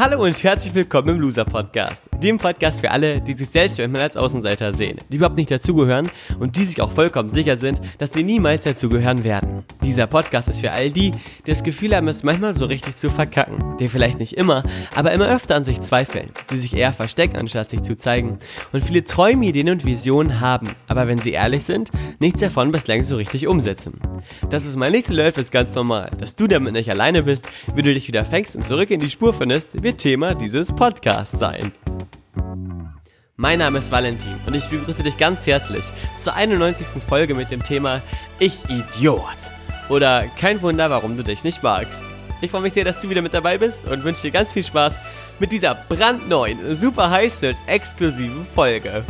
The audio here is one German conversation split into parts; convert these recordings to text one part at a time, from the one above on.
Hallo und herzlich willkommen im Loser Podcast. Dem Podcast für alle, die sich selbst manchmal als Außenseiter sehen, die überhaupt nicht dazugehören und die sich auch vollkommen sicher sind, dass sie niemals dazugehören werden. Dieser Podcast ist für all die, die das Gefühl haben, es manchmal so richtig zu verkacken, die vielleicht nicht immer, aber immer öfter an sich zweifeln, die sich eher verstecken, anstatt sich zu zeigen und viele Träume, Ideen und Visionen haben, aber wenn sie ehrlich sind, nichts davon bislang so richtig umsetzen. Dass es mal nicht so läuft, ist ganz normal. Dass du damit nicht alleine bist, wie du dich wieder fängst und zurück in die Spur findest, wird Thema dieses Podcasts sein. Mein Name ist Valentin und ich begrüße dich ganz herzlich zur 91. Folge mit dem Thema Ich Idiot. Oder kein Wunder, warum du dich nicht magst. Ich freue mich sehr, dass du wieder mit dabei bist und wünsche dir ganz viel Spaß mit dieser brandneuen, super heißen, exklusiven Folge.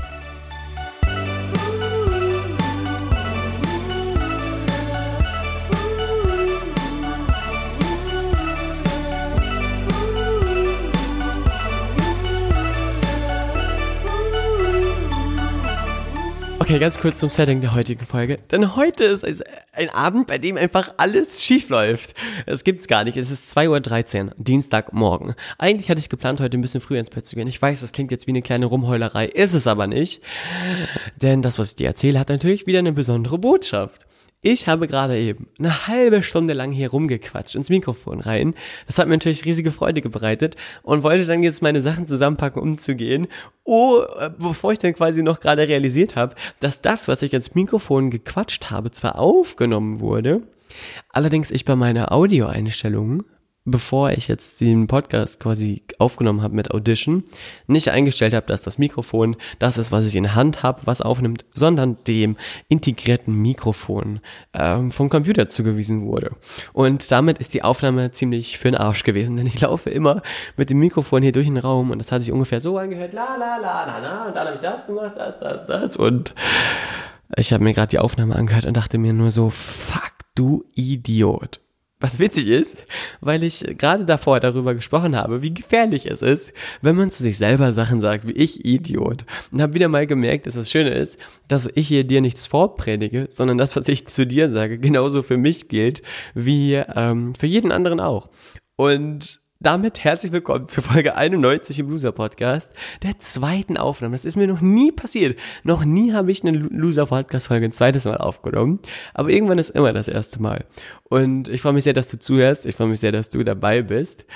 Okay, ganz kurz zum Setting der heutigen Folge. Denn heute ist ein Abend, bei dem einfach alles schief läuft. Das gibt's gar nicht. Es ist 2.13 Uhr, Dienstagmorgen. Eigentlich hatte ich geplant, heute ein bisschen früher ins Bett zu gehen. Ich weiß, das klingt jetzt wie eine kleine Rumheulerei, ist es aber nicht. Denn das, was ich dir erzähle, hat natürlich wieder eine besondere Botschaft. Ich habe gerade eben eine halbe Stunde lang hier rumgequatscht ins Mikrofon rein. Das hat mir natürlich riesige Freude bereitet und wollte dann jetzt meine Sachen zusammenpacken, um zu gehen. Oh, äh, bevor ich dann quasi noch gerade realisiert habe, dass das, was ich ins Mikrofon gequatscht habe, zwar aufgenommen wurde, allerdings ich bei meiner Audioeinstellungen bevor ich jetzt den Podcast quasi aufgenommen habe mit Audition, nicht eingestellt habe, dass das Mikrofon das ist, was ich in Hand habe, was aufnimmt, sondern dem integrierten Mikrofon ähm, vom Computer zugewiesen wurde. Und damit ist die Aufnahme ziemlich für den Arsch gewesen, denn ich laufe immer mit dem Mikrofon hier durch den Raum und das hat sich ungefähr so angehört, la la la la la, und dann habe ich das gemacht, das, das, das und ich habe mir gerade die Aufnahme angehört und dachte mir nur so, fuck, du Idiot. Was witzig ist, weil ich gerade davor darüber gesprochen habe, wie gefährlich es ist, wenn man zu sich selber Sachen sagt, wie ich Idiot. Und habe wieder mal gemerkt, dass das Schöne ist, dass ich hier dir nichts vorpredige, sondern das, was ich zu dir sage, genauso für mich gilt, wie ähm, für jeden anderen auch. Und damit herzlich willkommen zur Folge 91 im Loser Podcast, der zweiten Aufnahme. Das ist mir noch nie passiert. Noch nie habe ich eine Loser Podcast Folge ein zweites Mal aufgenommen. Aber irgendwann ist immer das erste Mal. Und ich freue mich sehr, dass du zuhörst. Ich freue mich sehr, dass du dabei bist.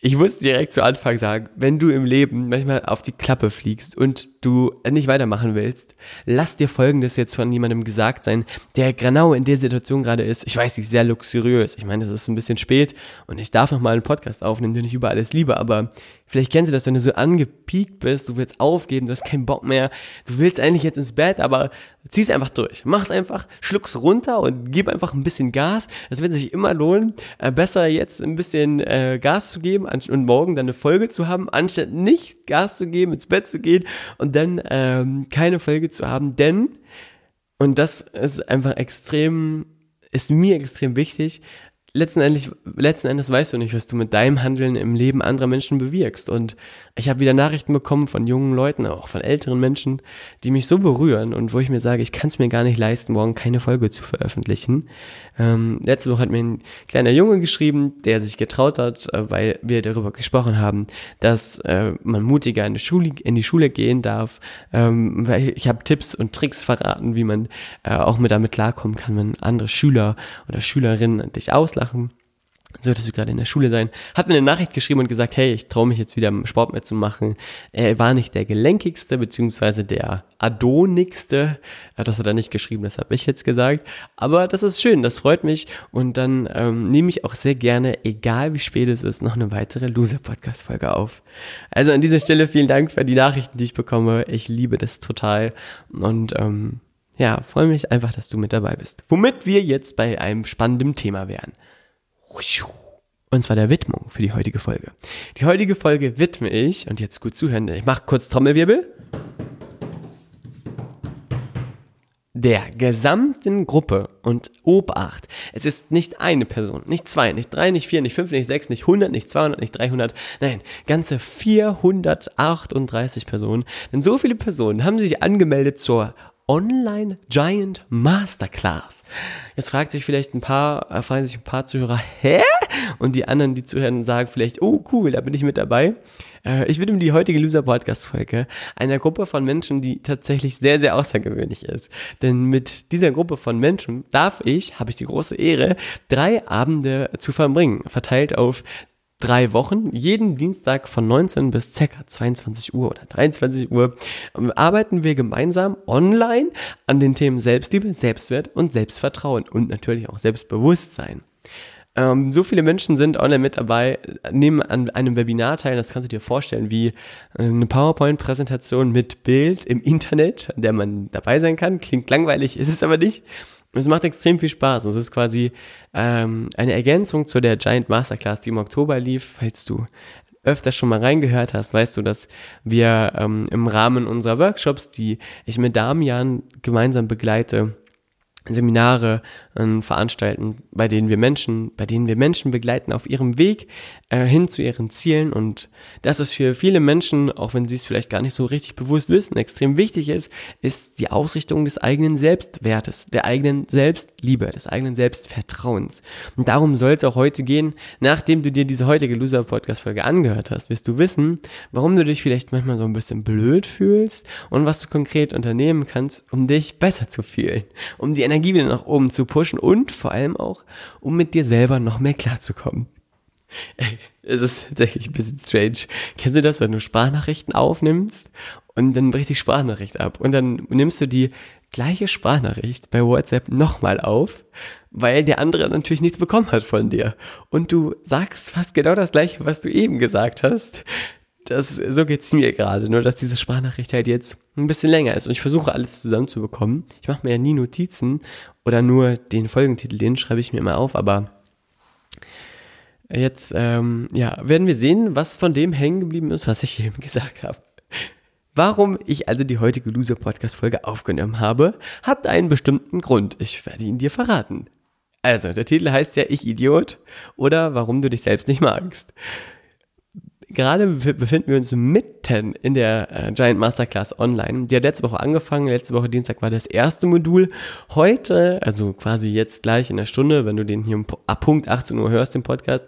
Ich muss direkt zu Anfang sagen, wenn du im Leben manchmal auf die Klappe fliegst und du nicht weitermachen willst, lass dir Folgendes jetzt von jemandem gesagt sein, der genau in der Situation gerade ist. Ich weiß nicht, sehr luxuriös. Ich meine, es ist ein bisschen spät und ich darf noch mal einen Podcast aufnehmen, den ich über alles liebe, aber vielleicht kennst du das, wenn du so angepiekt bist, du willst aufgeben, du hast keinen Bock mehr, du willst eigentlich jetzt ins Bett, aber zieh's einfach durch. Mach's einfach, schluck's runter und gib einfach ein bisschen Gas. Das wird sich immer lohnen. Äh, besser jetzt ein bisschen äh, Gas zu geben und morgen dann eine Folge zu haben, anstatt nicht Gas zu geben, ins Bett zu gehen und und dann ähm, keine Folge zu haben, denn, und das ist einfach extrem, ist mir extrem wichtig, letzten Endes, letzten Endes weißt du nicht, was du mit deinem Handeln im Leben anderer Menschen bewirkst. Und ich habe wieder Nachrichten bekommen von jungen Leuten, auch von älteren Menschen, die mich so berühren und wo ich mir sage, ich kann es mir gar nicht leisten, morgen keine Folge zu veröffentlichen. Ähm, letzte Woche hat mir ein kleiner Junge geschrieben, der sich getraut hat, äh, weil wir darüber gesprochen haben, dass äh, man mutiger in die Schule, in die Schule gehen darf. Ähm, weil ich habe Tipps und Tricks verraten, wie man äh, auch mit damit klarkommen kann, wenn andere Schüler oder Schülerinnen dich auslachen auslachen. Solltest du gerade in der Schule sein, hat mir eine Nachricht geschrieben und gesagt, hey, ich traue mich jetzt wieder Sport mitzumachen. Er war nicht der gelenkigste, beziehungsweise der adonigste. Das hat er nicht geschrieben, das habe ich jetzt gesagt. Aber das ist schön, das freut mich. Und dann ähm, nehme ich auch sehr gerne, egal wie spät es ist, noch eine weitere Loser-Podcast-Folge auf. Also an dieser Stelle vielen Dank für die Nachrichten, die ich bekomme. Ich liebe das total. Und ähm, ja, freue mich einfach, dass du mit dabei bist. Womit wir jetzt bei einem spannenden Thema wären. Und zwar der Widmung für die heutige Folge. Die heutige Folge widme ich, und jetzt gut zuhören, ich mache kurz Trommelwirbel, der gesamten Gruppe und Obacht. Es ist nicht eine Person, nicht zwei, nicht drei, nicht vier, nicht fünf, nicht sechs, nicht hundert, nicht zweihundert, nicht dreihundert, nein, ganze 438 Personen. Denn so viele Personen haben sich angemeldet zur Online Giant Masterclass. Jetzt fragt sich vielleicht ein paar, äh, fragen sich ein paar Zuhörer, hä? Und die anderen, die zuhören, sagen vielleicht, oh cool, da bin ich mit dabei. Äh, ich widme die heutige Loser Podcast Folge einer Gruppe von Menschen, die tatsächlich sehr, sehr außergewöhnlich ist. Denn mit dieser Gruppe von Menschen darf ich, habe ich die große Ehre, drei Abende zu verbringen, verteilt auf drei Wochen, jeden Dienstag von 19 bis ca. 22 Uhr oder 23 Uhr ähm, arbeiten wir gemeinsam online an den Themen Selbstliebe, Selbstwert und Selbstvertrauen und natürlich auch Selbstbewusstsein. Ähm, so viele Menschen sind online mit dabei, nehmen an einem Webinar teil, das kannst du dir vorstellen, wie äh, eine PowerPoint-Präsentation mit Bild im Internet, an der man dabei sein kann. Klingt langweilig, ist es aber nicht. Es macht extrem viel Spaß. Es ist quasi ähm, eine Ergänzung zu der Giant Masterclass, die im Oktober lief. Falls du öfter schon mal reingehört hast, weißt du, dass wir ähm, im Rahmen unserer Workshops, die ich mit Damian gemeinsam begleite, Seminare äh, veranstalten, bei denen wir Menschen, bei denen wir Menschen begleiten auf ihrem Weg äh, hin zu ihren Zielen und das, was für viele Menschen, auch wenn sie es vielleicht gar nicht so richtig bewusst wissen, extrem wichtig ist, ist die Ausrichtung des eigenen Selbstwertes, der eigenen Selbstliebe, des eigenen Selbstvertrauens. Und darum soll es auch heute gehen, nachdem du dir diese heutige Loser Podcast Folge angehört hast, wirst du wissen, warum du dich vielleicht manchmal so ein bisschen blöd fühlst und was du konkret unternehmen kannst, um dich besser zu fühlen, um die Energie wieder nach oben zu pushen und vor allem auch, um mit dir selber noch mehr klarzukommen. Ey, es ist tatsächlich ein bisschen strange. Kennst du das, wenn du Sprachnachrichten aufnimmst und dann bricht die Sprachnachricht ab und dann nimmst du die gleiche Sprachnachricht bei WhatsApp nochmal auf, weil der andere natürlich nichts bekommen hat von dir und du sagst fast genau das gleiche, was du eben gesagt hast. Das, so geht's mir gerade, nur dass diese Sprachnachricht halt jetzt ein bisschen länger ist und ich versuche alles zusammenzubekommen. Ich mache mir ja nie Notizen oder nur den Folgentitel, den schreibe ich mir immer auf, aber jetzt ähm, ja, werden wir sehen, was von dem hängen geblieben ist, was ich eben gesagt habe. Warum ich also die heutige Loser Podcast Folge aufgenommen habe, hat einen bestimmten Grund. Ich werde ihn dir verraten. Also, der Titel heißt ja Ich Idiot oder Warum du dich selbst nicht magst gerade befinden wir uns mitten in der äh, Giant Masterclass Online. Die hat letzte Woche angefangen. Letzte Woche Dienstag war das erste Modul. Heute, also quasi jetzt gleich in der Stunde, wenn du den hier ab Punkt 18 Uhr hörst, den Podcast,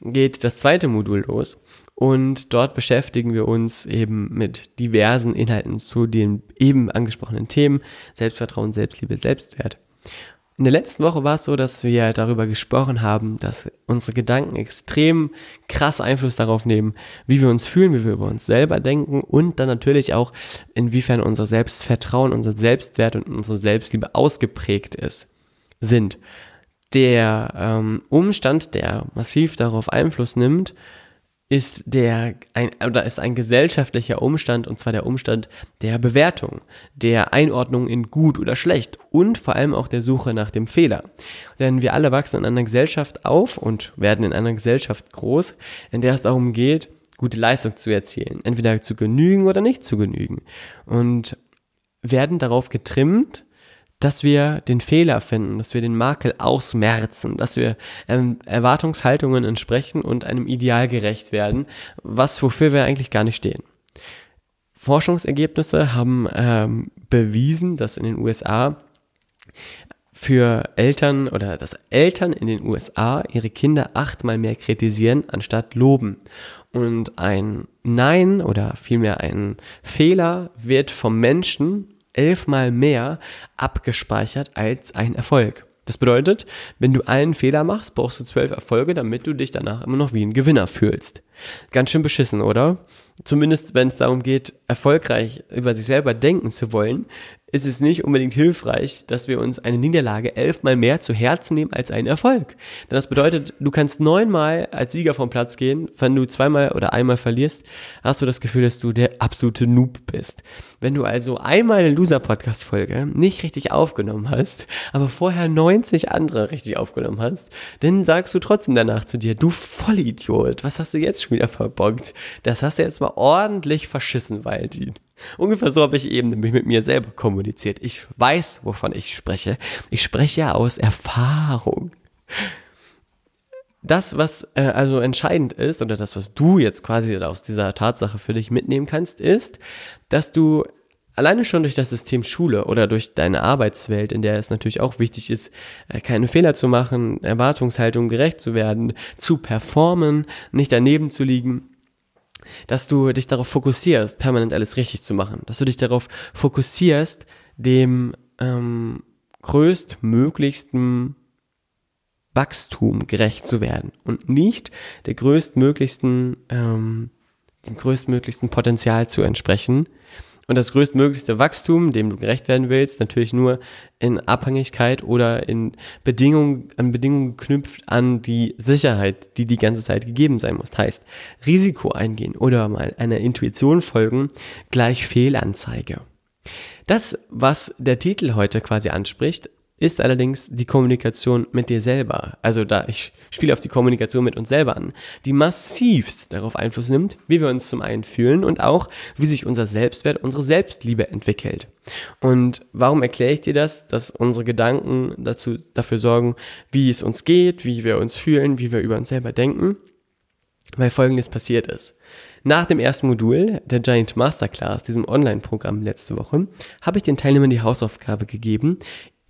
geht das zweite Modul los. Und dort beschäftigen wir uns eben mit diversen Inhalten zu den eben angesprochenen Themen Selbstvertrauen, Selbstliebe, Selbstwert. In der letzten Woche war es so, dass wir darüber gesprochen haben, dass unsere Gedanken extrem krass Einfluss darauf nehmen, wie wir uns fühlen, wie wir über uns selber denken und dann natürlich auch, inwiefern unser Selbstvertrauen, unser Selbstwert und unsere Selbstliebe ausgeprägt ist, sind. Der ähm, Umstand, der massiv darauf Einfluss nimmt, ist der ein, oder ist ein gesellschaftlicher Umstand und zwar der Umstand der Bewertung, der Einordnung in gut oder schlecht und vor allem auch der Suche nach dem Fehler. Denn wir alle wachsen in einer Gesellschaft auf und werden in einer Gesellschaft groß, in der es darum geht, gute Leistung zu erzielen, entweder zu genügen oder nicht zu genügen und werden darauf getrimmt, dass wir den Fehler finden, dass wir den Makel ausmerzen, dass wir ähm, Erwartungshaltungen entsprechen und einem Ideal gerecht werden, was wofür wir eigentlich gar nicht stehen. Forschungsergebnisse haben ähm, bewiesen, dass in den USA für Eltern oder dass Eltern in den USA ihre Kinder achtmal mehr kritisieren anstatt loben. Und ein Nein oder vielmehr ein Fehler wird vom Menschen elfmal mehr abgespeichert als ein Erfolg. Das bedeutet, wenn du einen Fehler machst, brauchst du zwölf Erfolge, damit du dich danach immer noch wie ein Gewinner fühlst. Ganz schön beschissen, oder? Zumindest wenn es darum geht, erfolgreich über sich selber denken zu wollen, ist es nicht unbedingt hilfreich, dass wir uns eine Niederlage elfmal mehr zu Herzen nehmen als einen Erfolg. Denn das bedeutet, du kannst neunmal als Sieger vom Platz gehen. Wenn du zweimal oder einmal verlierst, hast du das Gefühl, dass du der absolute Noob bist. Wenn du also einmal eine Loser-Podcast-Folge nicht richtig aufgenommen hast, aber vorher 90 andere richtig aufgenommen hast, dann sagst du trotzdem danach zu dir, du Vollidiot, was hast du jetzt schon wieder verbockt? Das hast du jetzt mal ordentlich verschissen, Valentin. Ungefähr so habe ich eben nämlich mit mir selber kommuniziert. Ich weiß, wovon ich spreche. Ich spreche ja aus Erfahrung. Das, was äh, also entscheidend ist, oder das, was du jetzt quasi aus dieser Tatsache für dich mitnehmen kannst, ist, dass du alleine schon durch das System Schule oder durch deine Arbeitswelt, in der es natürlich auch wichtig ist, äh, keine Fehler zu machen, Erwartungshaltung gerecht zu werden, zu performen, nicht daneben zu liegen, dass du dich darauf fokussierst, permanent alles richtig zu machen, dass du dich darauf fokussierst, dem ähm, größtmöglichsten Wachstum gerecht zu werden und nicht der größtmöglichsten, ähm, dem größtmöglichsten Potenzial zu entsprechen. Und das größtmöglichste Wachstum, dem du gerecht werden willst, natürlich nur in Abhängigkeit oder in Bedingungen, an Bedingungen geknüpft an die Sicherheit, die die ganze Zeit gegeben sein muss. Heißt, Risiko eingehen oder mal einer Intuition folgen, gleich Fehlanzeige. Das, was der Titel heute quasi anspricht, ist allerdings die Kommunikation mit dir selber. Also da, ich spiele auf die Kommunikation mit uns selber an, die massivst darauf Einfluss nimmt, wie wir uns zum einen fühlen und auch, wie sich unser Selbstwert, unsere Selbstliebe entwickelt. Und warum erkläre ich dir das? Dass unsere Gedanken dazu, dafür sorgen, wie es uns geht, wie wir uns fühlen, wie wir über uns selber denken. Weil folgendes passiert ist. Nach dem ersten Modul der Giant Masterclass, diesem Online-Programm letzte Woche, habe ich den Teilnehmern die Hausaufgabe gegeben,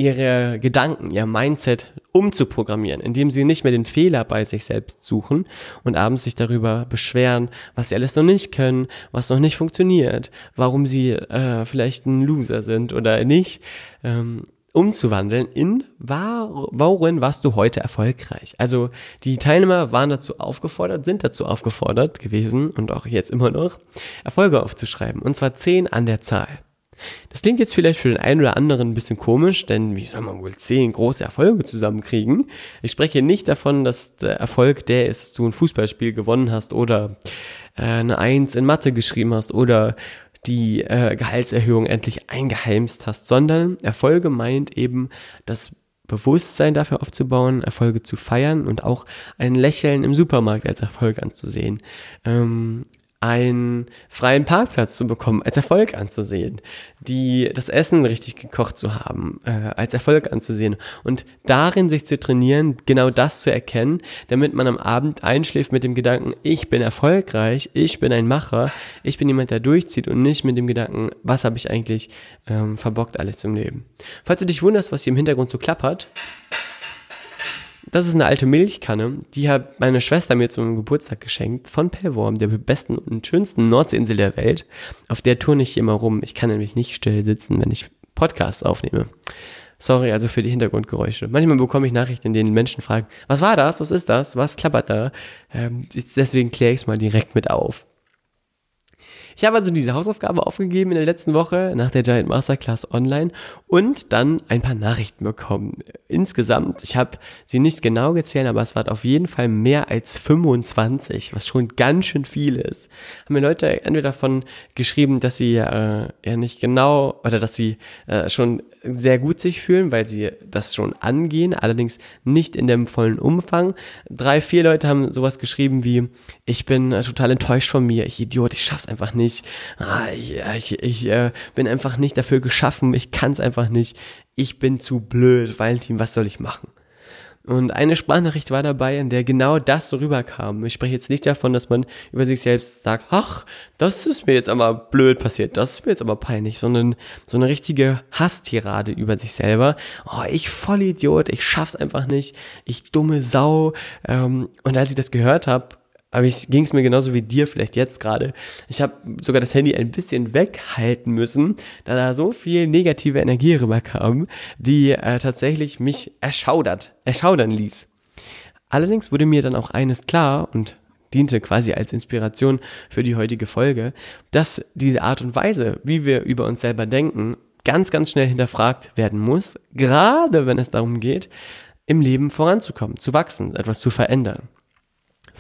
ihre Gedanken, ihr Mindset umzuprogrammieren, indem sie nicht mehr den Fehler bei sich selbst suchen und abends sich darüber beschweren, was sie alles noch nicht können, was noch nicht funktioniert, warum sie äh, vielleicht ein Loser sind oder nicht, ähm, umzuwandeln in war, worin warst du heute erfolgreich? Also die Teilnehmer waren dazu aufgefordert, sind dazu aufgefordert gewesen und auch jetzt immer noch, Erfolge aufzuschreiben. Und zwar zehn an der Zahl. Das klingt jetzt vielleicht für den einen oder anderen ein bisschen komisch, denn wie soll man wohl zehn große Erfolge zusammenkriegen? Ich spreche nicht davon, dass der Erfolg der ist, dass du ein Fußballspiel gewonnen hast oder äh, eine Eins in Mathe geschrieben hast oder die äh, Gehaltserhöhung endlich eingeheimst hast, sondern Erfolge meint eben das Bewusstsein dafür aufzubauen, Erfolge zu feiern und auch ein Lächeln im Supermarkt als Erfolg anzusehen. Ähm, einen freien Parkplatz zu bekommen, als Erfolg anzusehen, die das Essen richtig gekocht zu haben, äh, als Erfolg anzusehen und darin sich zu trainieren, genau das zu erkennen, damit man am Abend einschläft mit dem Gedanken, ich bin erfolgreich, ich bin ein Macher, ich bin jemand, der durchzieht und nicht mit dem Gedanken, was habe ich eigentlich ähm, verbockt alles zum Leben. Falls du dich wunderst, was hier im Hintergrund so klappert, das ist eine alte Milchkanne, die hat meine Schwester mir zum Geburtstag geschenkt von Pellworm, der besten und schönsten Nordseeinsel der Welt. Auf der turne ich immer rum. Ich kann nämlich nicht still sitzen, wenn ich Podcasts aufnehme. Sorry also für die Hintergrundgeräusche. Manchmal bekomme ich Nachrichten, in denen Menschen fragen, was war das? Was ist das? Was klappert da? Ähm, deswegen kläre ich es mal direkt mit auf. Ich habe also diese Hausaufgabe aufgegeben in der letzten Woche nach der Giant Masterclass online und dann ein paar Nachrichten bekommen. Insgesamt, ich habe sie nicht genau gezählt, aber es waren auf jeden Fall mehr als 25, was schon ganz schön viel ist. Haben mir Leute entweder davon geschrieben, dass sie äh, ja nicht genau oder dass sie äh, schon sehr gut sich fühlen, weil sie das schon angehen, allerdings nicht in dem vollen Umfang. Drei, vier Leute haben sowas geschrieben wie, ich bin äh, total enttäuscht von mir, ich Idiot, ich schaff's einfach nicht. Ah, ich ich, ich äh, bin einfach nicht dafür geschaffen, ich kann's einfach nicht. Ich bin zu blöd, Valentin, was soll ich machen? Und eine Sprachnachricht war dabei, in der genau das so rüberkam. Ich spreche jetzt nicht davon, dass man über sich selbst sagt, ach, das ist mir jetzt aber blöd passiert, das ist mir jetzt aber peinlich, sondern so eine richtige Hasstirade über sich selber. Oh, ich Vollidiot, ich schaff's einfach nicht, ich dumme Sau. Ähm, und als ich das gehört habe, aber ich ging es mir genauso wie dir vielleicht jetzt gerade. Ich habe sogar das Handy ein bisschen weghalten müssen, da da so viel negative Energie rüberkam, die äh, tatsächlich mich erschaudert, erschaudern ließ. Allerdings wurde mir dann auch eines klar und diente quasi als Inspiration für die heutige Folge, dass diese Art und Weise, wie wir über uns selber denken, ganz, ganz schnell hinterfragt werden muss, gerade wenn es darum geht, im Leben voranzukommen, zu wachsen, etwas zu verändern.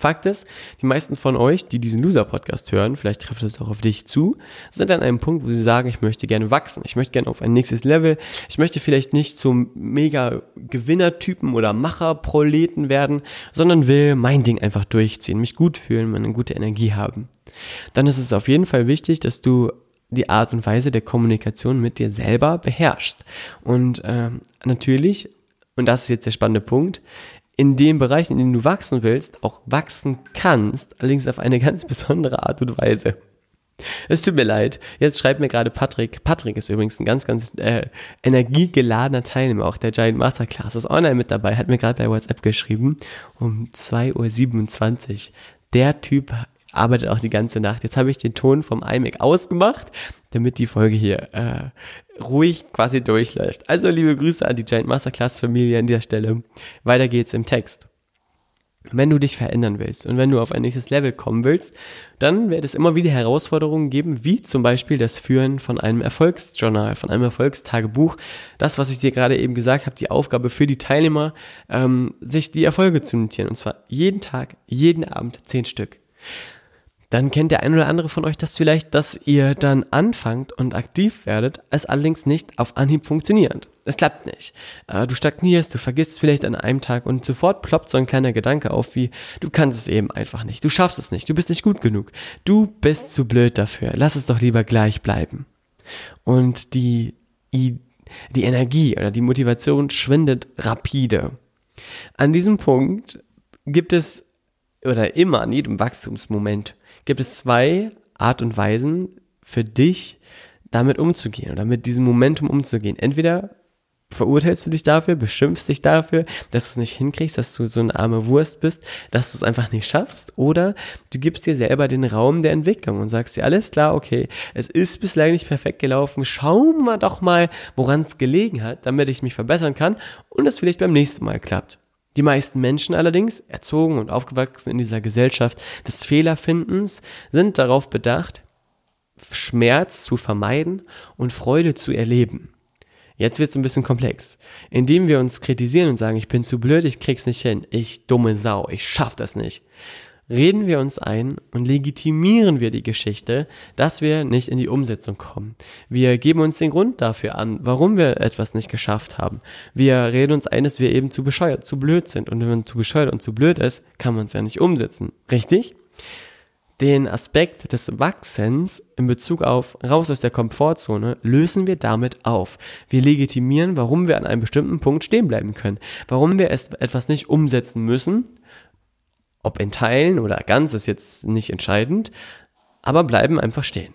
Fakt ist, die meisten von euch, die diesen Loser-Podcast hören, vielleicht trifft es auch auf dich zu, sind an einem Punkt, wo sie sagen, ich möchte gerne wachsen, ich möchte gerne auf ein nächstes Level, ich möchte vielleicht nicht zum mega Gewinnertypen oder Macherproleten werden, sondern will mein Ding einfach durchziehen, mich gut fühlen, eine gute Energie haben. Dann ist es auf jeden Fall wichtig, dass du die Art und Weise der Kommunikation mit dir selber beherrschst. Und äh, natürlich, und das ist jetzt der spannende Punkt, in dem Bereich, in dem du wachsen willst, auch wachsen kannst, allerdings auf eine ganz besondere Art und Weise. Es tut mir leid. Jetzt schreibt mir gerade Patrick. Patrick ist übrigens ein ganz, ganz äh, energiegeladener Teilnehmer auch der Giant Masterclass. Ist online mit dabei, hat mir gerade bei WhatsApp geschrieben um 2.27 Uhr. Der Typ arbeitet auch die ganze Nacht. Jetzt habe ich den Ton vom iMac ausgemacht, damit die Folge hier äh, ruhig quasi durchläuft. Also liebe Grüße an die Giant Masterclass Familie an dieser Stelle. Weiter geht's im Text. Wenn du dich verändern willst und wenn du auf ein nächstes Level kommen willst, dann wird es immer wieder Herausforderungen geben, wie zum Beispiel das Führen von einem Erfolgsjournal, von einem Erfolgstagebuch. Das, was ich dir gerade eben gesagt habe, die Aufgabe für die Teilnehmer, ähm, sich die Erfolge zu notieren. Und zwar jeden Tag, jeden Abend zehn Stück dann kennt der ein oder andere von euch das vielleicht, dass ihr dann anfangt und aktiv werdet, es allerdings nicht auf Anhieb funktioniert. Es klappt nicht. Äh, du stagnierst, du vergisst vielleicht an einem Tag und sofort ploppt so ein kleiner Gedanke auf wie, du kannst es eben einfach nicht, du schaffst es nicht, du bist nicht gut genug, du bist zu blöd dafür, lass es doch lieber gleich bleiben. Und die, die Energie oder die Motivation schwindet rapide. An diesem Punkt gibt es, oder immer an jedem Wachstumsmoment, gibt es zwei Art und Weisen für dich, damit umzugehen oder mit diesem Momentum umzugehen. Entweder verurteilst du dich dafür, beschimpfst dich dafür, dass du es nicht hinkriegst, dass du so eine arme Wurst bist, dass du es einfach nicht schaffst, oder du gibst dir selber den Raum der Entwicklung und sagst dir, alles klar, okay, es ist bislang nicht perfekt gelaufen, schauen wir doch mal, woran es gelegen hat, damit ich mich verbessern kann und es vielleicht beim nächsten Mal klappt. Die meisten Menschen allerdings, erzogen und aufgewachsen in dieser Gesellschaft des Fehlerfindens, sind darauf bedacht, Schmerz zu vermeiden und Freude zu erleben. Jetzt wird es ein bisschen komplex. Indem wir uns kritisieren und sagen, ich bin zu blöd, ich krieg's nicht hin, ich dumme Sau, ich schaff das nicht, reden wir uns ein und legitimieren wir die Geschichte, dass wir nicht in die Umsetzung kommen. Wir geben uns den Grund dafür an, warum wir etwas nicht geschafft haben. Wir reden uns ein, dass wir eben zu bescheuert, zu blöd sind. Und wenn man zu bescheuert und zu blöd ist, kann man es ja nicht umsetzen. Richtig? Den Aspekt des Wachsens in Bezug auf raus aus der Komfortzone lösen wir damit auf. Wir legitimieren, warum wir an einem bestimmten Punkt stehen bleiben können, warum wir etwas nicht umsetzen müssen, ob in Teilen oder ganz ist jetzt nicht entscheidend, aber bleiben einfach stehen.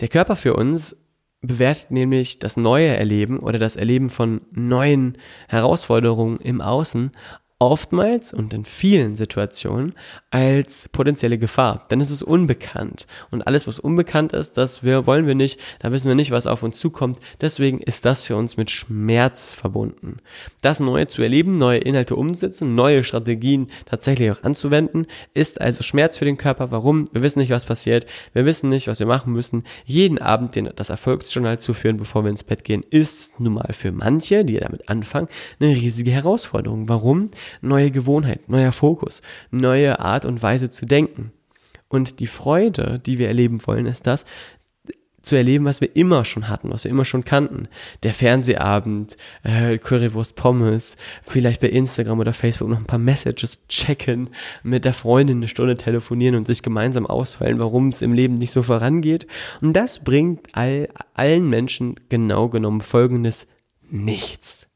Der Körper für uns bewertet nämlich das neue Erleben oder das Erleben von neuen Herausforderungen im Außen oftmals und in vielen Situationen als potenzielle Gefahr, denn es ist unbekannt und alles, was unbekannt ist, das wir, wollen wir nicht, da wissen wir nicht, was auf uns zukommt, deswegen ist das für uns mit Schmerz verbunden. Das Neue zu erleben, neue Inhalte umzusetzen, neue Strategien tatsächlich auch anzuwenden, ist also Schmerz für den Körper. Warum? Wir wissen nicht, was passiert, wir wissen nicht, was wir machen müssen. Jeden Abend den, das Erfolgsjournal zu führen, bevor wir ins Bett gehen, ist nun mal für manche, die damit anfangen, eine riesige Herausforderung. Warum? Neue Gewohnheit, neuer Fokus, neue Art und Weise zu denken. Und die Freude, die wir erleben wollen, ist das, zu erleben, was wir immer schon hatten, was wir immer schon kannten. Der Fernsehabend, äh, Currywurst Pommes, vielleicht bei Instagram oder Facebook noch ein paar Messages checken, mit der Freundin eine Stunde telefonieren und sich gemeinsam ausheulen, warum es im Leben nicht so vorangeht. Und das bringt all, allen Menschen genau genommen folgendes nichts.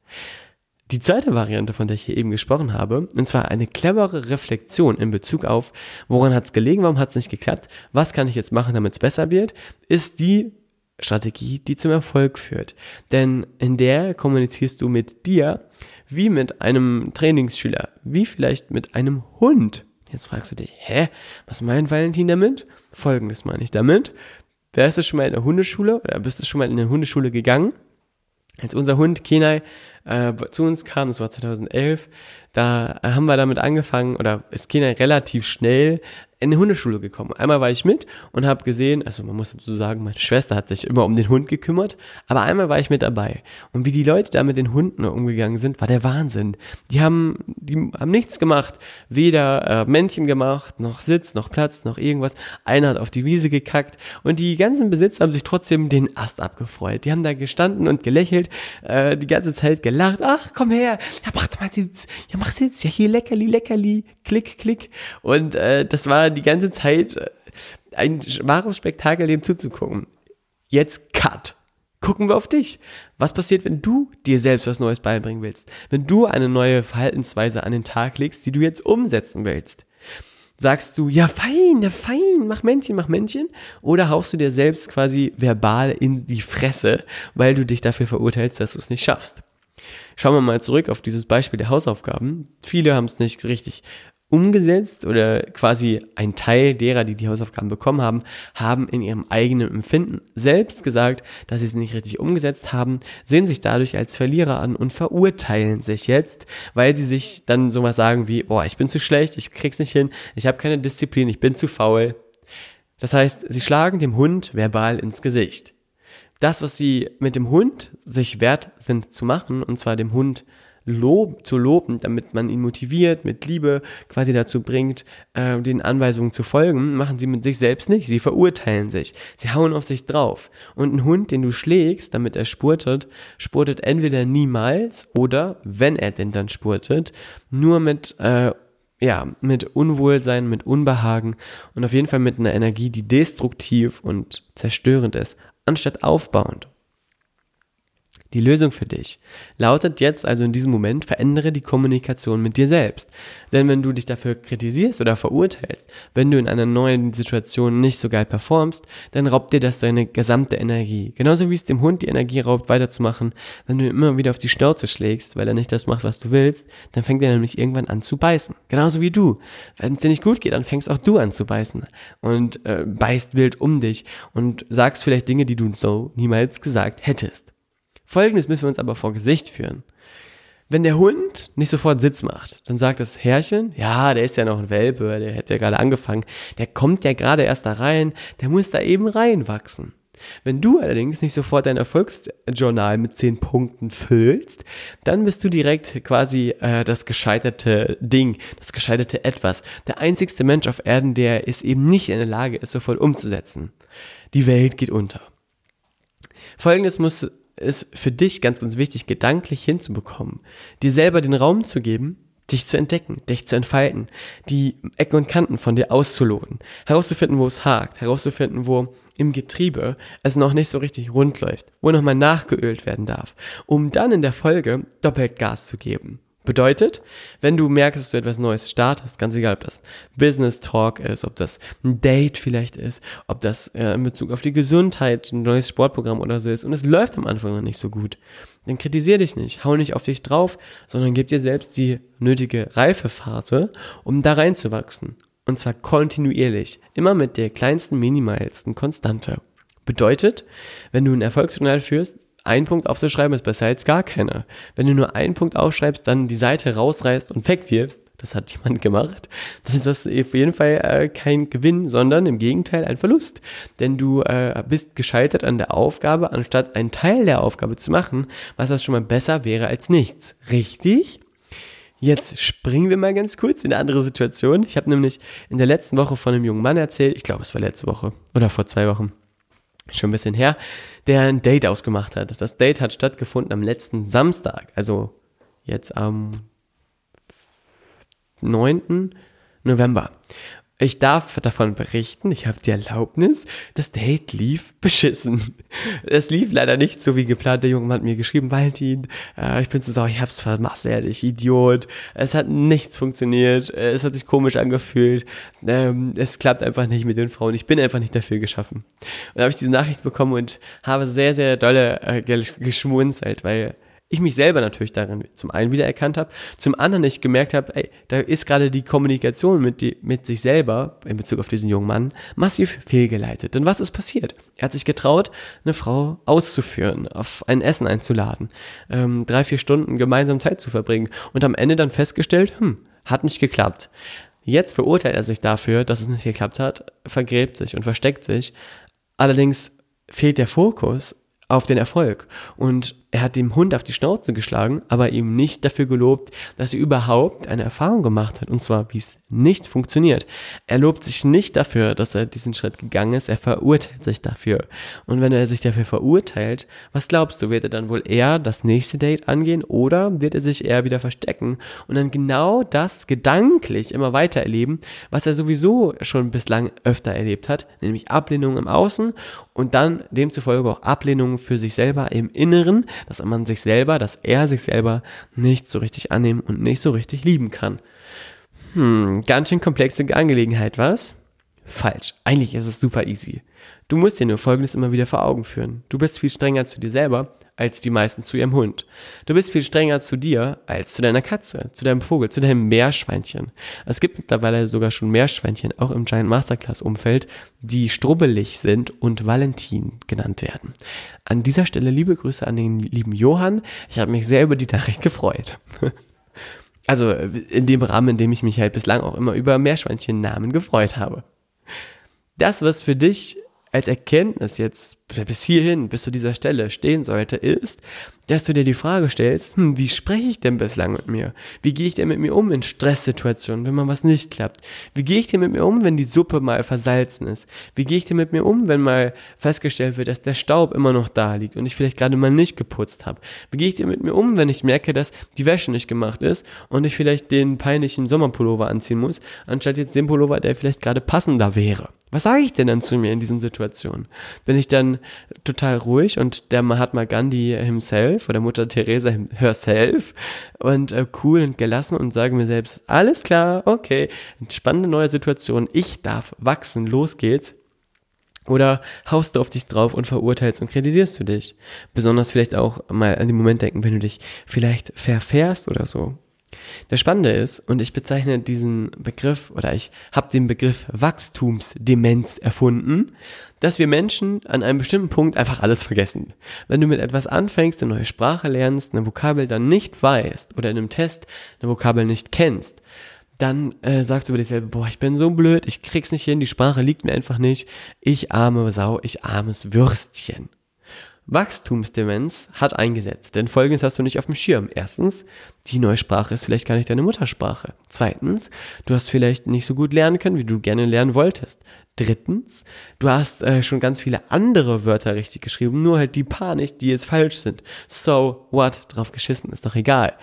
Die zweite Variante, von der ich hier eben gesprochen habe, und zwar eine clevere Reflexion in Bezug auf, woran hat es gelegen, warum hat es nicht geklappt, was kann ich jetzt machen, damit es besser wird, ist die Strategie, die zum Erfolg führt. Denn in der kommunizierst du mit dir wie mit einem Trainingsschüler, wie vielleicht mit einem Hund. Jetzt fragst du dich, hä, was meint Valentin damit? Folgendes meine ich damit. Wärst du schon mal in der Hundeschule oder bist du schon mal in eine Hundeschule gegangen? Als unser Hund Kenai äh, zu uns kam, das war 2011, da haben wir damit angefangen, oder ist Kenai relativ schnell in die Hundeschule gekommen. Einmal war ich mit und habe gesehen, also man muss dazu sagen, meine Schwester hat sich immer um den Hund gekümmert, aber einmal war ich mit dabei. Und wie die Leute da mit den Hunden umgegangen sind, war der Wahnsinn. Die haben, die haben nichts gemacht, weder äh, Männchen gemacht, noch Sitz, noch Platz, noch irgendwas. Einer hat auf die Wiese gekackt und die ganzen Besitzer haben sich trotzdem den Ast abgefreut. Die haben da gestanden und gelächelt, äh, die ganze Zeit gelacht. Ach, komm her, ja mach doch mal Sitz, ja mach Sitz, ja hier leckerli, leckerli, klick, klick. Und äh, das war die ganze Zeit äh, ein wahres Spektakel, dem zuzugucken. Jetzt Cut. Gucken wir auf dich. Was passiert, wenn du dir selbst was Neues beibringen willst? Wenn du eine neue Verhaltensweise an den Tag legst, die du jetzt umsetzen willst? Sagst du, ja fein, ja fein, mach Männchen, mach Männchen? Oder haust du dir selbst quasi verbal in die Fresse, weil du dich dafür verurteilst, dass du es nicht schaffst? Schauen wir mal zurück auf dieses Beispiel der Hausaufgaben. Viele haben es nicht richtig umgesetzt oder quasi ein Teil derer, die die Hausaufgaben bekommen haben, haben in ihrem eigenen Empfinden selbst gesagt, dass sie es nicht richtig umgesetzt haben, sehen sich dadurch als Verlierer an und verurteilen sich jetzt, weil sie sich dann sowas sagen wie, boah, ich bin zu schlecht, ich krieg's nicht hin, ich habe keine Disziplin, ich bin zu faul. Das heißt, sie schlagen dem Hund verbal ins Gesicht. Das, was sie mit dem Hund sich wert sind zu machen, und zwar dem Hund Lob, zu loben, damit man ihn motiviert, mit Liebe quasi dazu bringt, äh, den Anweisungen zu folgen, machen sie mit sich selbst nicht. Sie verurteilen sich. Sie hauen auf sich drauf. Und ein Hund, den du schlägst, damit er spurtet, spurtet entweder niemals oder, wenn er denn dann spurtet, nur mit äh, ja, mit Unwohlsein, mit Unbehagen und auf jeden Fall mit einer Energie, die destruktiv und zerstörend ist, anstatt aufbauend. Die Lösung für dich lautet jetzt also in diesem Moment, verändere die Kommunikation mit dir selbst. Denn wenn du dich dafür kritisierst oder verurteilst, wenn du in einer neuen Situation nicht so geil performst, dann raubt dir das deine gesamte Energie. Genauso wie es dem Hund die Energie raubt, weiterzumachen, wenn du immer wieder auf die Schnauze schlägst, weil er nicht das macht, was du willst, dann fängt er nämlich irgendwann an zu beißen. Genauso wie du. Wenn es dir nicht gut geht, dann fängst auch du an zu beißen und äh, beißt wild um dich und sagst vielleicht Dinge, die du so niemals gesagt hättest. Folgendes müssen wir uns aber vor Gesicht führen. Wenn der Hund nicht sofort Sitz macht, dann sagt das Herrchen, ja, der ist ja noch ein Welpe, der hätte ja gerade angefangen, der kommt ja gerade erst da rein, der muss da eben reinwachsen. Wenn du allerdings nicht sofort dein Erfolgsjournal mit 10 Punkten füllst, dann bist du direkt quasi äh, das gescheiterte Ding, das gescheiterte Etwas. Der einzigste Mensch auf Erden, der es eben nicht in der Lage ist, sofort umzusetzen. Die Welt geht unter. Folgendes muss ist für dich ganz, ganz wichtig, gedanklich hinzubekommen, dir selber den Raum zu geben, dich zu entdecken, dich zu entfalten, die Ecken und Kanten von dir auszuloten, herauszufinden, wo es hakt, herauszufinden, wo im Getriebe es noch nicht so richtig rund läuft, wo nochmal nachgeölt werden darf, um dann in der Folge doppelt Gas zu geben. Bedeutet, wenn du merkst, dass du etwas Neues startest, ganz egal, ob das Business Talk ist, ob das ein Date vielleicht ist, ob das äh, in Bezug auf die Gesundheit ein neues Sportprogramm oder so ist und es läuft am Anfang noch nicht so gut, dann kritisier dich nicht, hau nicht auf dich drauf, sondern gib dir selbst die nötige Reifephase, um da reinzuwachsen. Und zwar kontinuierlich, immer mit der kleinsten, minimalsten Konstante. Bedeutet, wenn du ein Erfolgsjournal führst, ein Punkt aufzuschreiben ist besser als gar keiner. Wenn du nur einen Punkt aufschreibst, dann die Seite rausreißt und wegwirfst, das hat jemand gemacht, dann ist das auf jeden Fall äh, kein Gewinn, sondern im Gegenteil ein Verlust. Denn du äh, bist gescheitert an der Aufgabe, anstatt einen Teil der Aufgabe zu machen, was das schon mal besser wäre als nichts. Richtig? Jetzt springen wir mal ganz kurz in eine andere Situation. Ich habe nämlich in der letzten Woche von einem jungen Mann erzählt, ich glaube es war letzte Woche oder vor zwei Wochen, schon ein bisschen her, der ein Date ausgemacht hat. Das Date hat stattgefunden am letzten Samstag, also jetzt am 9. November. Ich darf davon berichten, ich habe die Erlaubnis, das Date lief beschissen. Es lief leider nicht so wie geplant. Der Junge hat mir geschrieben, Valentin, äh, ich bin zu sauer, ich hab's vermasselt, ich Idiot. Es hat nichts funktioniert, es hat sich komisch angefühlt. Ähm, es klappt einfach nicht mit den Frauen, ich bin einfach nicht dafür geschaffen. Und da habe ich diese Nachricht bekommen und habe sehr, sehr dolle äh, geschmunzelt, weil ich mich selber natürlich darin zum einen wiedererkannt habe, zum anderen ich gemerkt habe, ey, da ist gerade die Kommunikation mit, die, mit sich selber in Bezug auf diesen jungen Mann massiv fehlgeleitet. Denn was ist passiert? Er hat sich getraut, eine Frau auszuführen, auf ein Essen einzuladen, ähm, drei, vier Stunden gemeinsam Zeit zu verbringen und am Ende dann festgestellt, hm, hat nicht geklappt. Jetzt verurteilt er sich dafür, dass es nicht geklappt hat, vergräbt sich und versteckt sich. Allerdings fehlt der Fokus auf den Erfolg. Und er hat dem Hund auf die Schnauze geschlagen, aber ihm nicht dafür gelobt, dass er überhaupt eine Erfahrung gemacht hat, und zwar wie es nicht funktioniert. Er lobt sich nicht dafür, dass er diesen Schritt gegangen ist, er verurteilt sich dafür. Und wenn er sich dafür verurteilt, was glaubst du, wird er dann wohl eher das nächste Date angehen oder wird er sich eher wieder verstecken und dann genau das gedanklich immer weiter erleben, was er sowieso schon bislang öfter erlebt hat, nämlich Ablehnung im Außen und dann demzufolge auch Ablehnung für sich selber im Inneren, dass man sich selber, dass er sich selber nicht so richtig annehmen und nicht so richtig lieben kann. Hm, ganz schön komplexe Angelegenheit, was? Falsch. Eigentlich ist es super easy. Du musst dir nur Folgendes immer wieder vor Augen führen. Du bist viel strenger zu dir selber als die meisten zu ihrem Hund. Du bist viel strenger zu dir als zu deiner Katze, zu deinem Vogel, zu deinem Meerschweinchen. Es gibt mittlerweile sogar schon Meerschweinchen, auch im Giant Masterclass Umfeld, die strubbelig sind und Valentin genannt werden. An dieser Stelle liebe Grüße an den lieben Johann. Ich habe mich sehr über die Nachricht gefreut. Also in dem Rahmen, in dem ich mich halt bislang auch immer über Meerschweinchen-Namen gefreut habe. Das, was für dich als Erkenntnis jetzt bis hierhin, bis zu dieser Stelle stehen sollte, ist, dass du dir die Frage stellst, hm, wie spreche ich denn bislang mit mir? Wie gehe ich denn mit mir um in Stresssituationen, wenn mal was nicht klappt? Wie gehe ich denn mit mir um, wenn die Suppe mal versalzen ist? Wie gehe ich denn mit mir um, wenn mal festgestellt wird, dass der Staub immer noch da liegt und ich vielleicht gerade mal nicht geputzt habe? Wie gehe ich denn mit mir um, wenn ich merke, dass die Wäsche nicht gemacht ist und ich vielleicht den peinlichen Sommerpullover anziehen muss, anstatt jetzt den Pullover, der vielleicht gerade passender wäre? Was sage ich denn dann zu mir in diesen Situationen? Bin ich dann total ruhig und der Mahatma Gandhi himself oder Mutter Teresa herself und äh, cool und gelassen und sage mir selbst, alles klar, okay, spannende neue Situation, ich darf wachsen, los geht's. Oder haust du auf dich drauf und verurteilst und kritisierst du dich? Besonders vielleicht auch mal an den Moment denken, wenn du dich vielleicht verfährst oder so. Das Spannende ist, und ich bezeichne diesen Begriff oder ich habe den Begriff Wachstumsdemenz erfunden, dass wir Menschen an einem bestimmten Punkt einfach alles vergessen. Wenn du mit etwas anfängst, eine neue Sprache lernst, eine Vokabel dann nicht weißt oder in einem Test eine Vokabel nicht kennst, dann äh, sagst du über dich selber, boah, ich bin so blöd, ich krieg's nicht hin, die Sprache liegt mir einfach nicht, ich arme Sau, ich armes Würstchen. Wachstumsdemenz hat eingesetzt, denn folgendes hast du nicht auf dem Schirm. Erstens, die neue Sprache ist vielleicht gar nicht deine Muttersprache. Zweitens, du hast vielleicht nicht so gut lernen können, wie du gerne lernen wolltest. Drittens, du hast äh, schon ganz viele andere Wörter richtig geschrieben, nur halt die paar nicht, die jetzt falsch sind. So what? Drauf geschissen, ist doch egal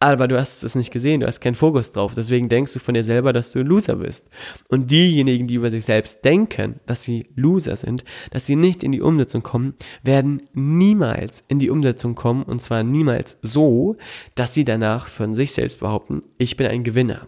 aber du hast es nicht gesehen, du hast keinen Fokus drauf. Deswegen denkst du von dir selber, dass du ein Loser bist. Und diejenigen, die über sich selbst denken, dass sie Loser sind, dass sie nicht in die Umsetzung kommen, werden niemals in die Umsetzung kommen. Und zwar niemals so, dass sie danach von sich selbst behaupten, ich bin ein Gewinner.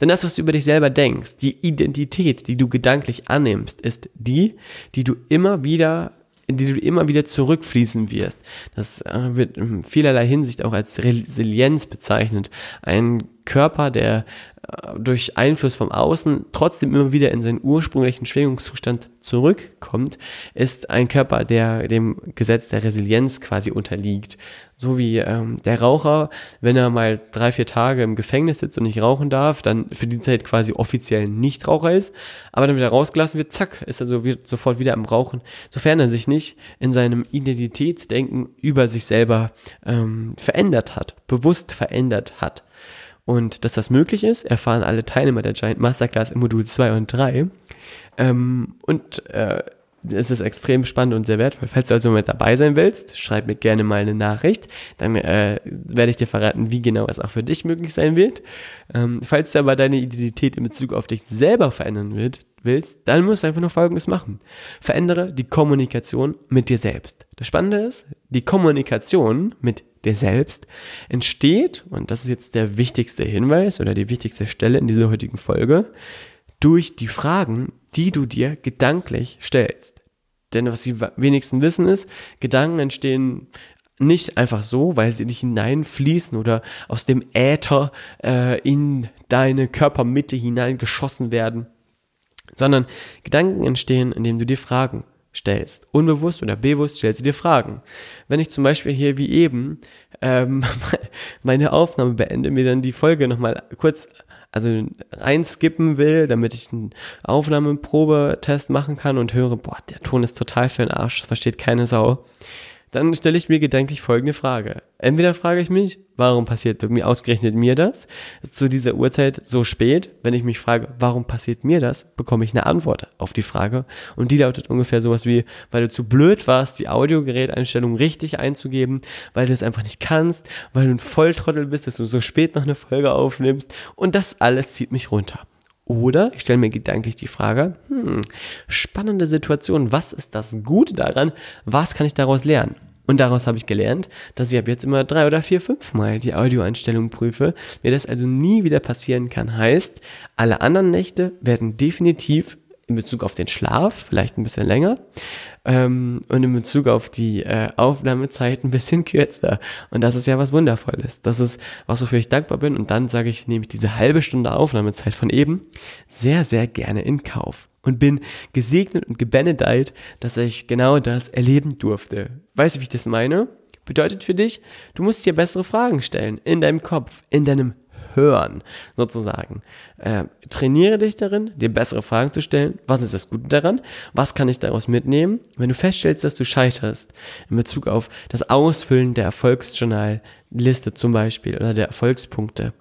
Denn das, was du über dich selber denkst, die Identität, die du gedanklich annimmst, ist die, die du immer wieder in die du immer wieder zurückfließen wirst. Das äh, wird in vielerlei Hinsicht auch als Resilienz bezeichnet. Ein Körper, der äh, durch Einfluss vom Außen trotzdem immer wieder in seinen ursprünglichen Schwingungszustand zurückkommt, ist ein Körper, der dem Gesetz der Resilienz quasi unterliegt. So wie ähm, der Raucher, wenn er mal drei, vier Tage im Gefängnis sitzt und nicht rauchen darf, dann für die Zeit quasi offiziell nicht Raucher ist, aber dann wieder rausgelassen wird, zack, ist er so wird sofort wieder am Rauchen, sofern er sich nicht in seinem Identitätsdenken über sich selber ähm, verändert hat, bewusst verändert hat. Und dass das möglich ist, erfahren alle Teilnehmer der Giant Masterclass im Modul 2 und 3. Ähm, und äh, es ist extrem spannend und sehr wertvoll. Falls du also mit dabei sein willst, schreib mir gerne mal eine Nachricht. Dann äh, werde ich dir verraten, wie genau es auch für dich möglich sein wird. Ähm, falls du aber deine Identität in Bezug auf dich selber verändern wird, willst, dann musst du einfach nur Folgendes machen. Verändere die Kommunikation mit dir selbst. Das Spannende ist, die Kommunikation mit dir selbst entsteht, und das ist jetzt der wichtigste Hinweis oder die wichtigste Stelle in dieser heutigen Folge, durch die Fragen, die du dir gedanklich stellst. Denn was die wenigsten wissen ist, Gedanken entstehen nicht einfach so, weil sie nicht hineinfließen oder aus dem Äther äh, in deine Körpermitte hineingeschossen werden, sondern Gedanken entstehen, indem du dir Fragen stellst. Unbewusst oder bewusst stellst du dir Fragen. Wenn ich zum Beispiel hier wie eben ähm, meine Aufnahme beende, mir dann die Folge nochmal kurz also reinskippen will, damit ich einen Aufnahmeprobetest machen kann und höre, boah, der Ton ist total für den Arsch, das versteht keine Sau dann stelle ich mir gedanklich folgende Frage. Entweder frage ich mich, warum passiert mir ausgerechnet mir das zu dieser Uhrzeit so spät? Wenn ich mich frage, warum passiert mir das, bekomme ich eine Antwort auf die Frage. Und die lautet ungefähr sowas wie, weil du zu blöd warst, die Audiogeräteinstellung richtig einzugeben, weil du es einfach nicht kannst, weil du ein Volltrottel bist, dass du so spät noch eine Folge aufnimmst. Und das alles zieht mich runter. Oder ich stelle mir gedanklich die Frage, hm, spannende Situation, was ist das Gute daran? Was kann ich daraus lernen? Und daraus habe ich gelernt, dass ich ab jetzt immer drei oder vier, fünf Mal die Audioeinstellung prüfe. Mir das also nie wieder passieren kann, heißt, alle anderen Nächte werden definitiv in Bezug auf den Schlaf vielleicht ein bisschen länger ähm, und in Bezug auf die äh, Aufnahmezeit ein bisschen kürzer. Und das ist ja was Wundervolles. Das ist was, wofür ich dankbar bin. Und dann sage ich, nehme ich diese halbe Stunde Aufnahmezeit von eben sehr, sehr gerne in Kauf und bin gesegnet und gebenedeit, dass ich genau das erleben durfte. Weißt du, wie ich das meine? Bedeutet für dich, du musst dir bessere Fragen stellen in deinem Kopf, in deinem Hören sozusagen. Äh, trainiere dich darin, dir bessere Fragen zu stellen. Was ist das Gute daran? Was kann ich daraus mitnehmen? Wenn du feststellst, dass du scheiterst in Bezug auf das Ausfüllen der Erfolgsjournal, Liste zum Beispiel oder der Erfolgspunkte,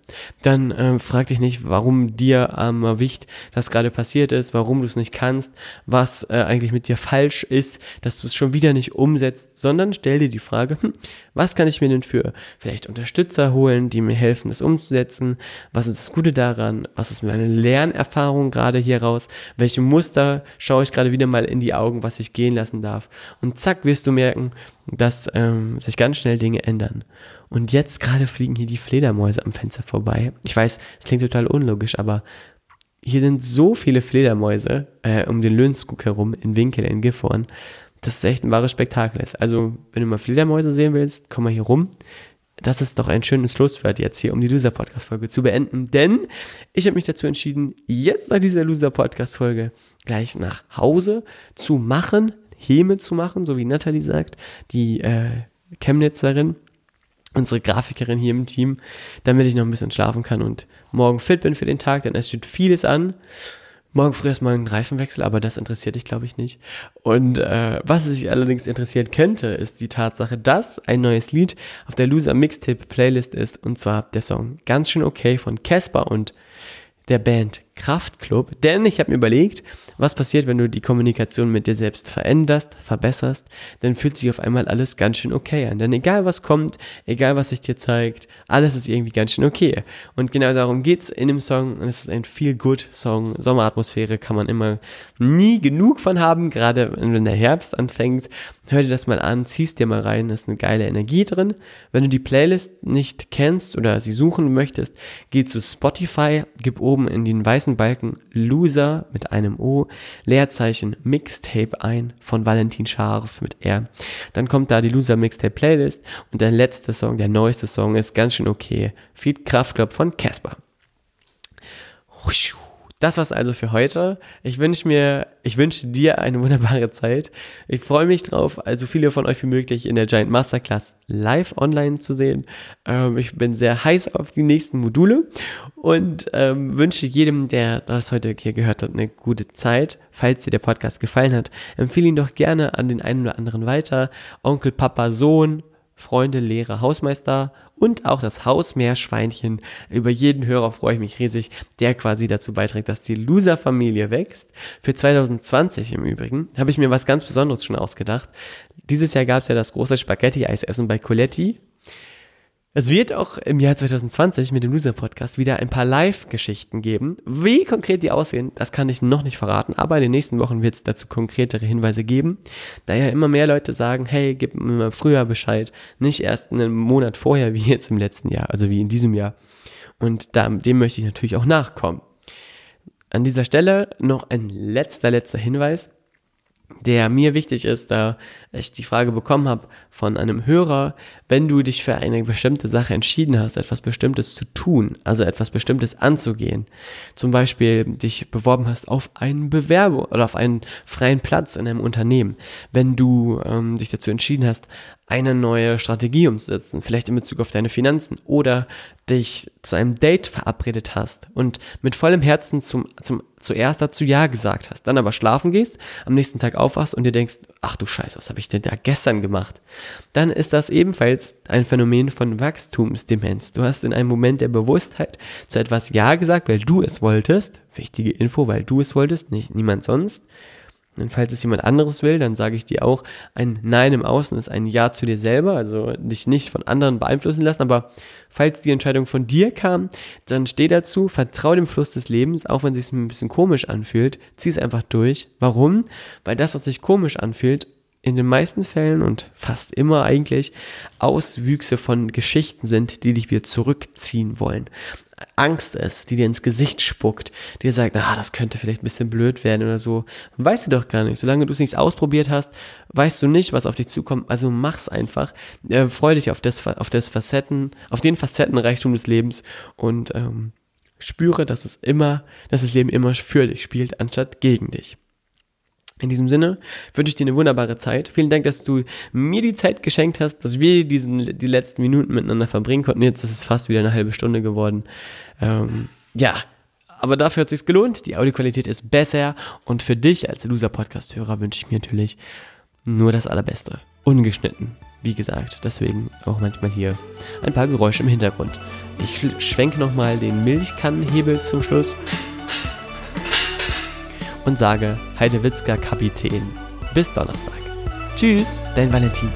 dann äh, frag dich nicht, warum dir am Wicht das gerade passiert ist, warum du es nicht kannst, was äh, eigentlich mit dir falsch ist, dass du es schon wieder nicht umsetzt, sondern stell dir die Frage, hm, was kann ich mir denn für vielleicht Unterstützer holen, die mir helfen, das umzusetzen? Was ist das Gute daran? Was ist meine Lernerfahrung gerade hier raus? Welche Muster schaue ich gerade wieder mal in die Augen, was ich gehen lassen darf? Und zack, wirst du merken, dass ähm, sich ganz schnell Dinge ändern. Und jetzt gerade fliegen hier die Fledermäuse am Fenster vorbei. Ich weiß, es klingt total unlogisch, aber hier sind so viele Fledermäuse äh, um den Löhnskug herum in Winkel in Gifhorn, dass es echt ein wahres Spektakel ist. Also, wenn du mal Fledermäuse sehen willst, komm mal hier rum. Das ist doch ein schönes Schlusswort jetzt hier, um die Loser-Podcast-Folge zu beenden. Denn ich habe mich dazu entschieden, jetzt nach dieser Loser-Podcast-Folge gleich nach Hause zu machen, Heme zu machen, so wie Natalie sagt, die äh, Chemnitzerin unsere Grafikerin hier im Team, damit ich noch ein bisschen schlafen kann und morgen fit bin für den Tag, denn es steht vieles an. Morgen früh erstmal ein Reifenwechsel, aber das interessiert dich, glaube ich, nicht. Und äh, was sich allerdings interessieren könnte, ist die Tatsache, dass ein neues Lied auf der Loser Mixtape Playlist ist, und zwar der Song Ganz schön okay von Casper und der Band Kraftclub. Denn ich habe mir überlegt, was passiert, wenn du die Kommunikation mit dir selbst veränderst, verbesserst, dann fühlt sich auf einmal alles ganz schön okay an. Denn egal was kommt, egal was sich dir zeigt, alles ist irgendwie ganz schön okay. Und genau darum geht's in dem Song. Und es ist ein Feel-Good-Song. Sommeratmosphäre kann man immer nie genug von haben, gerade wenn der Herbst anfängt. Hör dir das mal an, ziehst dir mal rein, da ist eine geile Energie drin. Wenn du die Playlist nicht kennst oder sie suchen möchtest, geh zu Spotify, gib oben in den weißen Balken Loser mit einem O Leerzeichen Mixtape ein von Valentin Scharf mit R. Dann kommt da die Loser Mixtape Playlist und der letzte Song, der neueste Song ist ganz schön okay. Feed Kraftclub von Casper. Das war's also für heute. Ich wünsche mir, ich wünsche dir eine wunderbare Zeit. Ich freue mich drauf, also viele von euch wie möglich in der Giant Masterclass live online zu sehen. Ähm, ich bin sehr heiß auf die nächsten Module und ähm, wünsche jedem, der das heute hier gehört hat, eine gute Zeit. Falls dir der Podcast gefallen hat, empfehle ihn doch gerne an den einen oder anderen weiter. Onkel, Papa, Sohn, Freunde, Lehrer, Hausmeister und auch das Hausmeerschweinchen. Über jeden Hörer freue ich mich riesig, der quasi dazu beiträgt, dass die Loser-Familie wächst. Für 2020 im Übrigen habe ich mir was ganz Besonderes schon ausgedacht. Dieses Jahr gab es ja das große Spaghetti-Eisessen bei Coletti es wird auch im Jahr 2020 mit dem Loser Podcast wieder ein paar Live-Geschichten geben. Wie konkret die aussehen, das kann ich noch nicht verraten, aber in den nächsten Wochen wird es dazu konkretere Hinweise geben. Da ja immer mehr Leute sagen, hey, gib mir mal früher Bescheid, nicht erst einen Monat vorher wie jetzt im letzten Jahr, also wie in diesem Jahr. Und dem möchte ich natürlich auch nachkommen. An dieser Stelle noch ein letzter, letzter Hinweis der mir wichtig ist, da ich die Frage bekommen habe von einem Hörer, wenn du dich für eine bestimmte Sache entschieden hast, etwas Bestimmtes zu tun, also etwas Bestimmtes anzugehen, zum Beispiel dich beworben hast auf einen Bewerbung oder auf einen freien Platz in einem Unternehmen, wenn du ähm, dich dazu entschieden hast, eine neue Strategie umzusetzen, vielleicht in Bezug auf deine Finanzen oder dich zu einem Date verabredet hast und mit vollem Herzen zum, zum, zuerst dazu Ja gesagt hast, dann aber schlafen gehst, am nächsten Tag aufwachst und dir denkst, ach du Scheiße, was habe ich denn da gestern gemacht? Dann ist das ebenfalls ein Phänomen von Wachstumsdemenz. Du hast in einem Moment der Bewusstheit zu etwas Ja gesagt, weil du es wolltest, wichtige Info, weil du es wolltest, nicht niemand sonst, und falls es jemand anderes will, dann sage ich dir auch, ein Nein im Außen ist ein Ja zu dir selber, also dich nicht von anderen beeinflussen lassen, aber falls die Entscheidung von dir kam, dann steh dazu, vertrau dem Fluss des Lebens, auch wenn es sich ein bisschen komisch anfühlt, zieh es einfach durch. Warum? Weil das, was sich komisch anfühlt, in den meisten Fällen und fast immer eigentlich Auswüchse von Geschichten sind, die dich wieder zurückziehen wollen. Angst ist, die dir ins Gesicht spuckt, die dir sagt, ah, das könnte vielleicht ein bisschen blöd werden oder so. Weißt du doch gar nicht. Solange du es nicht ausprobiert hast, weißt du nicht, was auf dich zukommt. Also mach's einfach. Äh, freu dich auf das, auf das Facetten, auf den Facettenreichtum des Lebens und ähm, spüre, dass es immer, dass das Leben immer für dich spielt, anstatt gegen dich. In diesem Sinne wünsche ich dir eine wunderbare Zeit. Vielen Dank, dass du mir die Zeit geschenkt hast, dass wir diesen, die letzten Minuten miteinander verbringen konnten. Jetzt ist es fast wieder eine halbe Stunde geworden. Ähm, ja, aber dafür hat es sich gelohnt. Die Audioqualität ist besser. Und für dich als Loser-Podcast-Hörer wünsche ich mir natürlich nur das Allerbeste. Ungeschnitten, wie gesagt. Deswegen auch manchmal hier ein paar Geräusche im Hintergrund. Ich schwenke nochmal den Milchkannenhebel zum Schluss und sage Heidewitzka Kapitän. Bis Donnerstag. Tschüss, dein Valentin.